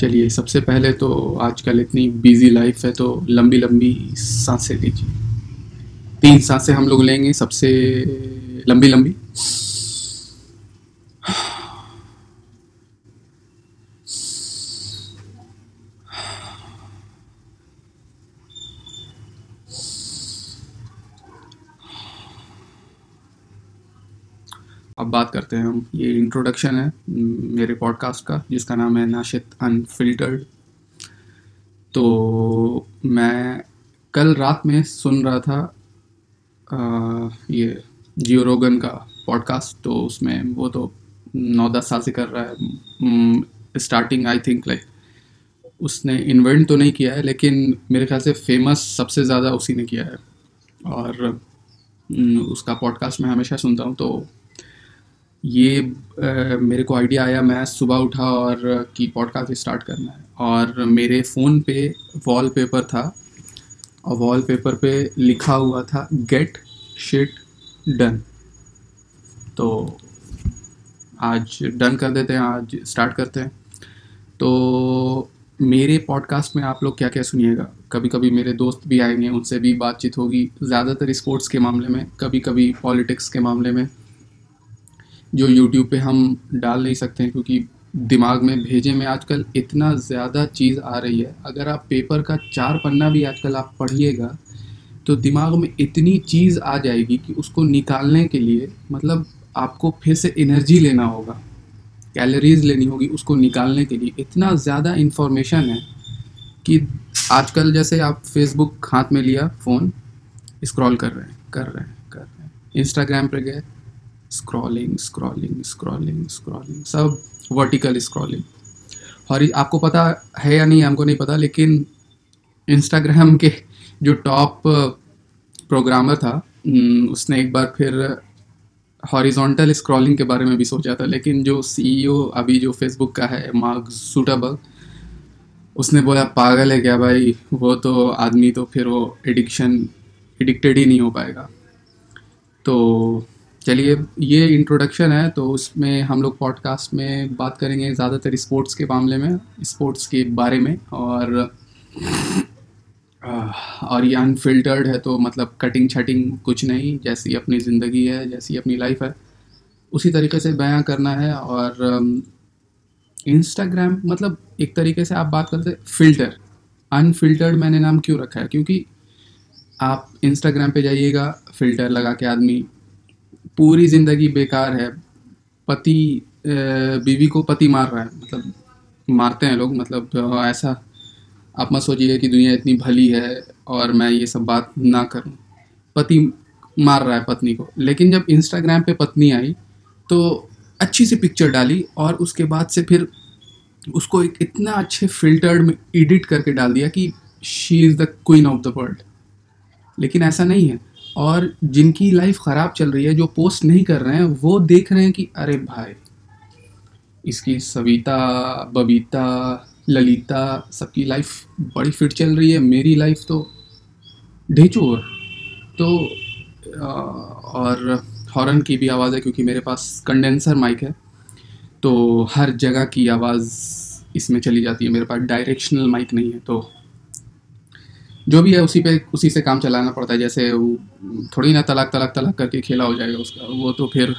चलिए, सबसे पहले तो आजकल इतनी बिज़ी लाइफ है तो लंबी लंबी साँसें लीजिए। तीन साँसें हम लोग लेंगे, सबसे लंबी लंबी। अब बात करते हैं हम। ये इंट्रोडक्शन है मेरे पॉडकास्ट का जिसका नाम है नाशित अनफिल्टर्ड तो मैं कल रात में सुन रहा था आ, ये जियो रोगन का पॉडकास्ट तो उसमें वो तो नौ दस साल से कर रहा है। स्टार्टिंग आई थिंक लाइक उसने इन्वेंट तो नहीं किया है लेकिन मेरे ख्याल से फ़ेमस सबसे ज़्यादा उसी ने किया है। और उसका पॉडकास्ट मैं हमेशा सुनता हूँ तो ये आ, मेरे को आइडिया आया मैं सुबह उठा और की पॉडकास्ट स्टार्ट करना है। और मेरे फ़ोन पे वॉलपेपर था और वॉलपेपर पे लिखा हुआ था गेट शिट डन तो आज डन कर देते हैं आज स्टार्ट करते हैं। तो मेरे पॉडकास्ट में आप लोग क्या क्या सुनिएगा? कभी कभी मेरे दोस्त भी आएँगे उनसे भी बातचीत होगी ज़्यादातर स्पोर्ट्स के मामले में कभी कभी पॉलिटिक्स के मामले में। जो यूट्यूब पे हम डाल नहीं सकते हैं, क्योंकि दिमाग में, भेजे में आजकल इतना ज़्यादा चीज़ आ रही है। अगर आप पेपर का चार पन्ना भी आजकल आप पढ़िएगा तो दिमाग में इतनी चीज़ आ जाएगी कि उसको निकालने के लिए मतलब आपको फिर से एनर्जी लेना होगा। कैलोरीज लेनी होगी उसको निकालने के लिए। इतना ज़्यादा इन्फॉर्मेशन है कि आजकल जैसे आप फेसबुक हाथ में लिया फ़ोन स्क्रॉल कर रहे हैं, कर रहे हैं, कर रहे हैं। इंस्टाग्राम पर गए स्क्रॉलिंग स्क्रॉलिंग स्क्रॉलिंग स्क्रॉलिंग सब वर्टिकल स्क्रॉलिंग और आपको पता है या नहीं, हमको नहीं पता, लेकिन इंस्टाग्राम के जो टॉप प्रोग्रामर था उसने एक बार फिर हॉरिजॉन्टल स्क्रॉलिंग के बारे में भी सोचा था, लेकिन जो सीईओ अभी जो फेसबुक का है मार्क सूटेबल उसने बोला, पागल है क्या भाई? वो तो आदमी तो फिर वो एडिक्शन एडिक्टेड ही नहीं हो पाएगा. तो चलिए, ये इंट्रोडक्शन है तो उसमें हम लोग पॉडकास्ट में बात करेंगे ज़्यादातर स्पोर्ट्स के मामले में स्पोर्ट्स के बारे में और और ये अनफिल्टर्ड है तो मतलब कटिंग छटिंग कुछ नहीं, जैसी अपनी ज़िंदगी है, जैसी अपनी लाइफ है। उसी तरीके से बयां करना है और इंस्टाग्राम मतलब एक तरीके से आप बात करते फ़िल्टर अनफिल्टर्ड मैंने नाम क्यों रखा है? क्योंकि आप इंस्टाग्राम पे जाइएगा फ़िल्टर लगा के आदमी पूरी ज़िंदगी बेकार है। पति बीवी को पति मार रहा है। मतलब मारते हैं लोग मतलब ऐसा आप मत सोचिए कि दुनिया इतनी भली है और मैं ये सब बात ना करूँ। पति मार रहा है पत्नी को। लेकिन जब इंस्टाग्राम पे पत्नी आई तो अच्छी सी पिक्चर डाली और उसके बाद से फिर उसको एक इतना अच्छे फिल्टर्ड में एडिट करके डाल दिया कि she is the queen of the world लेकिन ऐसा नहीं है। और जिनकी लाइफ ख़राब चल रही है, जो पोस्ट नहीं कर रहे हैं, वो देख रहे हैं कि, अरे भाई, इसकी सविता, बबीता, ललिता, सबकी लाइफ बड़ी फिट चल रही है, मेरी लाइफ तो ढेचू तो और हॉर्न की भी आवाज़ है, क्योंकि मेरे पास कंडेंसर माइक है तो हर जगह की आवाज़ इसमें चली जाती है, मेरे पास डायरेक्शनल माइक नहीं है तो जो भी है, उसी पे, उसी से काम चलाना पड़ता है। जैसे वो, थोड़ी ना तलाक तलाक तलाक करके खेला हो जाएगा उसका, वो तो फिर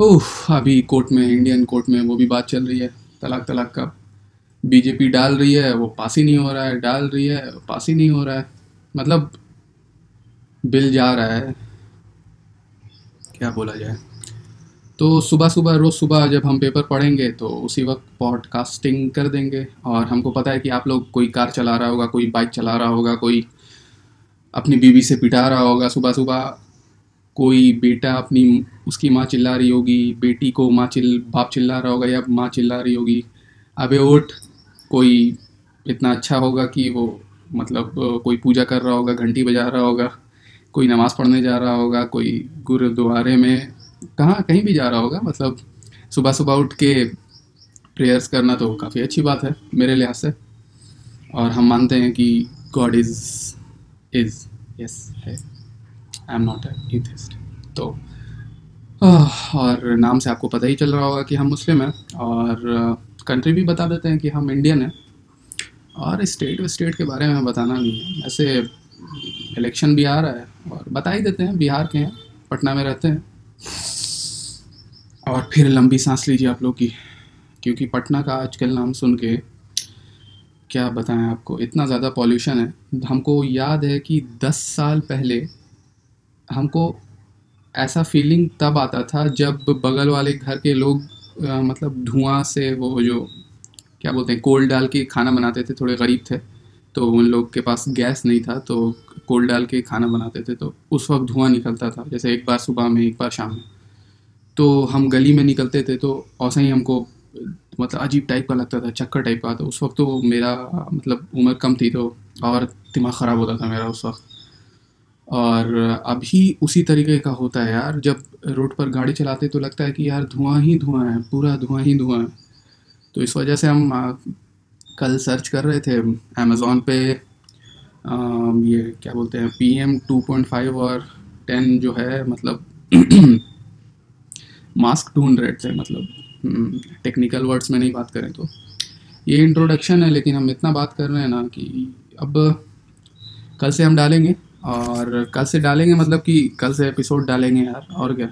ओह अभी कोर्ट में, इंडियन कोर्ट में वो भी बात चल रही है, तलाक तलाक का। बीजेपी डाल रही है, वो पास ही नहीं हो रहा है, डाल रही है, पास ही नहीं हो रहा है। मतलब बिल जा रहा है। क्या बोला जाए? तो सुबह सुबह, रोज़ सुबह जब हम पेपर पढ़ेंगे तो उसी वक्त पॉडकास्टिंग कर देंगे। और हमको पता है कि आप लोग, कोई कार चला रहा होगा, कोई बाइक चला रहा होगा, कोई अपनी बीवी से पिटा रहा होगा सुबह सुबह, कोई बेटा अपनी, उसकी माँ चिल्ला रही होगी, बेटी को माँ चिल्ल बाप चिल्ला रहा होगा, या माँ चिल्ला रही होगी। अबे उठ, कोई इतना अच्छा होगा कि वो मतलब कोई पूजा कर रहा होगा, घंटी बजा रहा होगा, कोई नमाज़ पढ़ने जा रहा होगा, कोई गुरुद्वारे में कहाँ, कहीं भी जा रहा होगा मतलब सुबह सुबह उठ के प्रेयर्स करना तो काफ़ी अच्छी बात है, मेरे लिहाज से। और हम मानते हैं कि गॉड इज़ इज़ यस है। आई एम नॉट एथिस्ट तो और नाम से आपको पता ही चल रहा होगा कि हम मुस्लिम हैं, और कंट्री भी बता देते हैं कि हम इंडियन हैं। और स्टेट स्टेट के बारे में बताना नहीं है। ऐसे इलेक्शन भी आ रहा है, और बता ही देते हैं, बिहार के हैं, पटना में रहते हैं। और फिर लंबी सांस लीजिए आप लोग की क्योंकि पटना का आजकल नाम सुन के क्या बताएँ आपको इतना ज़्यादा पॉल्यूशन है। हमको याद है कि दस साल पहले हमको ऐसा फीलिंग तब आता था जब बगल वाले घर के लोग आ, मतलब धुआँ से वो जो क्या बोलते हैं कोल डाल के खाना बनाते थे थोड़े गरीब थे तो उन लोग के पास गैस नहीं था तो कोल डाल के खाना बनाते थे तो उस वक्त धुआँ निकलता था, जैसे एक बार सुबह में, एक बार शाम में। तो हम गली में निकलते थे तो ऐसा ही हमको मतलब अजीब टाइप का लगता था, चक्कर टाइप का। तो उस वक्त तो मेरा मतलब उम्र कम थी तो और दिमाग ख़राब होता था मेरा उस वक्त। और अभी उसी तरीके का होता है यार, जब रोड पर गाड़ी चलाते तो लगता है कि यार धुआँ ही धुआँ है, पूरा धुआँ ही धुआँ है। तो इस वजह से हम कल सर्च कर रहे थे अमेज़ोन पे ये क्या बोलते हैं P M two point five और टेन जो है मतलब मास्क टू हंड्रेड से मतलब टेक्निकल हम्म, वर्ड्स में नहीं बात करें तो। ये इंट्रोडक्शन है लेकिन हम इतना बात कर रहे हैं ना कि अब कल से हम डालेंगे और कल से डालेंगे मतलब कि कल से एपिसोड डालेंगे यार और क्या।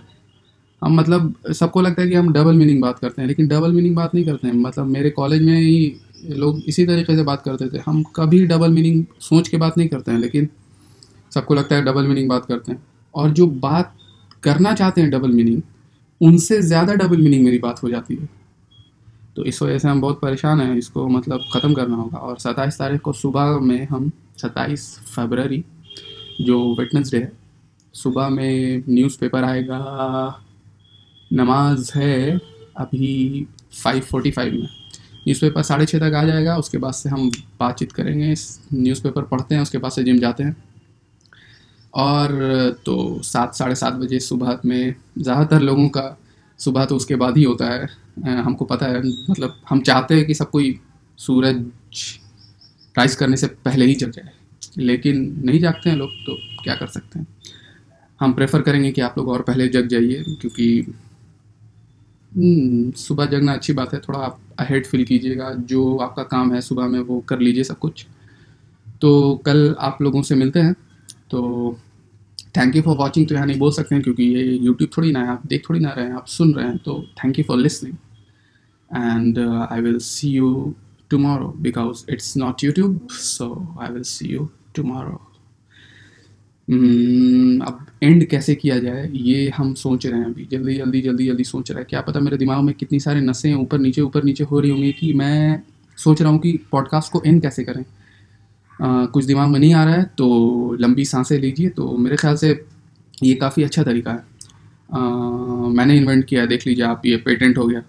हम मतलब सबको लगता है कि हम डबल मीनिंग बात करते हैं लेकिन डबल मीनिंग बात नहीं करते हैं। मतलब मेरे कॉलेज में ही लोग इसी तरीके से बात करते थे। हम कभी डबल मीनिंग सोच के बात नहीं करते हैं, लेकिन सबको लगता है डबल मीनिंग बात करते हैं। और जो बात करना चाहते हैं डबल मीनिंग उनसे ज़्यादा डबल मीनिंग मेरी बात हो जाती है। तो इस वजह से हम बहुत परेशान हैं, इसको मतलब ख़त्म करना होगा। और सत्ताईस तारीख को सुबह में हम, सत्ताईस फरवरी, जो वेटनेसडे है, सुबह में न्यूज़पेपर आएगा, नमाज़ है, अभी फाइव फोर्टी फाइव में। न्यूज़पेपर साढ़े छः तक आ जाएगा, उसके बाद से हम बातचीत करेंगे न्यूज़पेपर पढ़ते हैं, उसके बाद से जिम जाते हैं। और तो सात, साढ़े सात बजे सुबह में ज़्यादातर लोगों का सुबह तो उसके बाद ही होता है। हमको पता है मतलब हम चाहते हैं कि सब कोई सूरज राइज करने से पहले ही जग जाए, लेकिन नहीं जागते हैं लोग तो क्या कर सकते हैं? हम प्रेफर करेंगे कि आप लोग और पहले जग जाइए, क्योंकि सुबह जगना अच्छी बात है। थोड़ा आप अहेड फील कीजिएगा। जो आपका काम है सुबह में, वो कर लीजिए सब कुछ। तो कल आप लोगों से मिलते हैं। तो थैंक यू फॉर वॉचिंग तो यहाँ नहीं बोल सकते हैं क्योंकि ये यूट्यूब थोड़ी ना है। आप देख थोड़ी ना रहे हैं, आप सुन रहे हैं। तो thank you for listening and I will see you tomorrow because it's not YouTube so I will see you tomorrow अब एंड कैसे किया जाए ये हम सोच रहे हैं अभी। जल्दी जल्दी जल्दी जल्दी सोच रहे हैं। क्या पता मेरे दिमाग में कितनी सारे नसें ऊपर नीचे ऊपर नीचे हो रही होंगी कि मैं सोच रहा हूँ कि पॉडकास्ट को एंड कैसे करें। आ, कुछ दिमाग में नहीं आ रहा है तो लंबी साँसें लीजिए। तो मेरे ख्याल से ये काफ़ी अच्छा तरीका है। आ, मैंने इन्वेंट किया देख लीजिए आप ये पेटेंट हो गया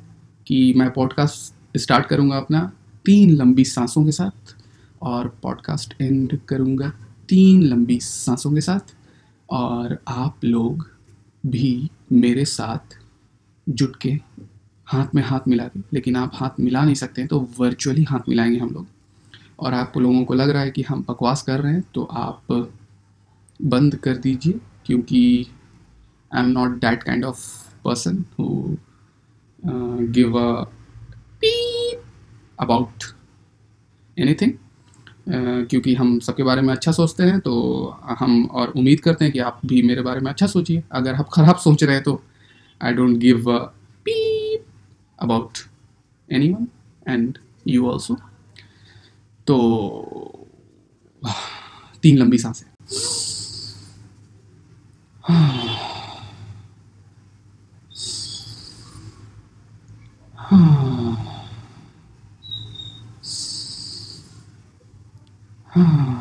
कि मैं पॉडकास्ट स्टार्ट करूँगा अपना तीन लंबी सांसों के साथ और पॉडकास्ट एंड करूँगा। तीन लंबी सांसों के साथ और आप लोग भी मेरे साथ जुट के हाथ में हाथ मिला के लेकिन आप हाथ मिला नहीं सकते तो वर्चुअली हाथ मिलाएँगे हम लोग। और आप लोगों को लग रहा है कि हम बकवास कर रहे हैं तो आप बंद कर दीजिए, क्योंकि I am not that kind of person who give a about anything क्योंकि हम सबके बारे में अच्छा सोचते हैं तो हम और उम्मीद करते हैं कि आप भी मेरे बारे में अच्छा सोचिए। अगर आप ख़राब सोच रहे हैं तो I don't give peep about anyone and you also तो तीन लंबी साँसें। Hmm.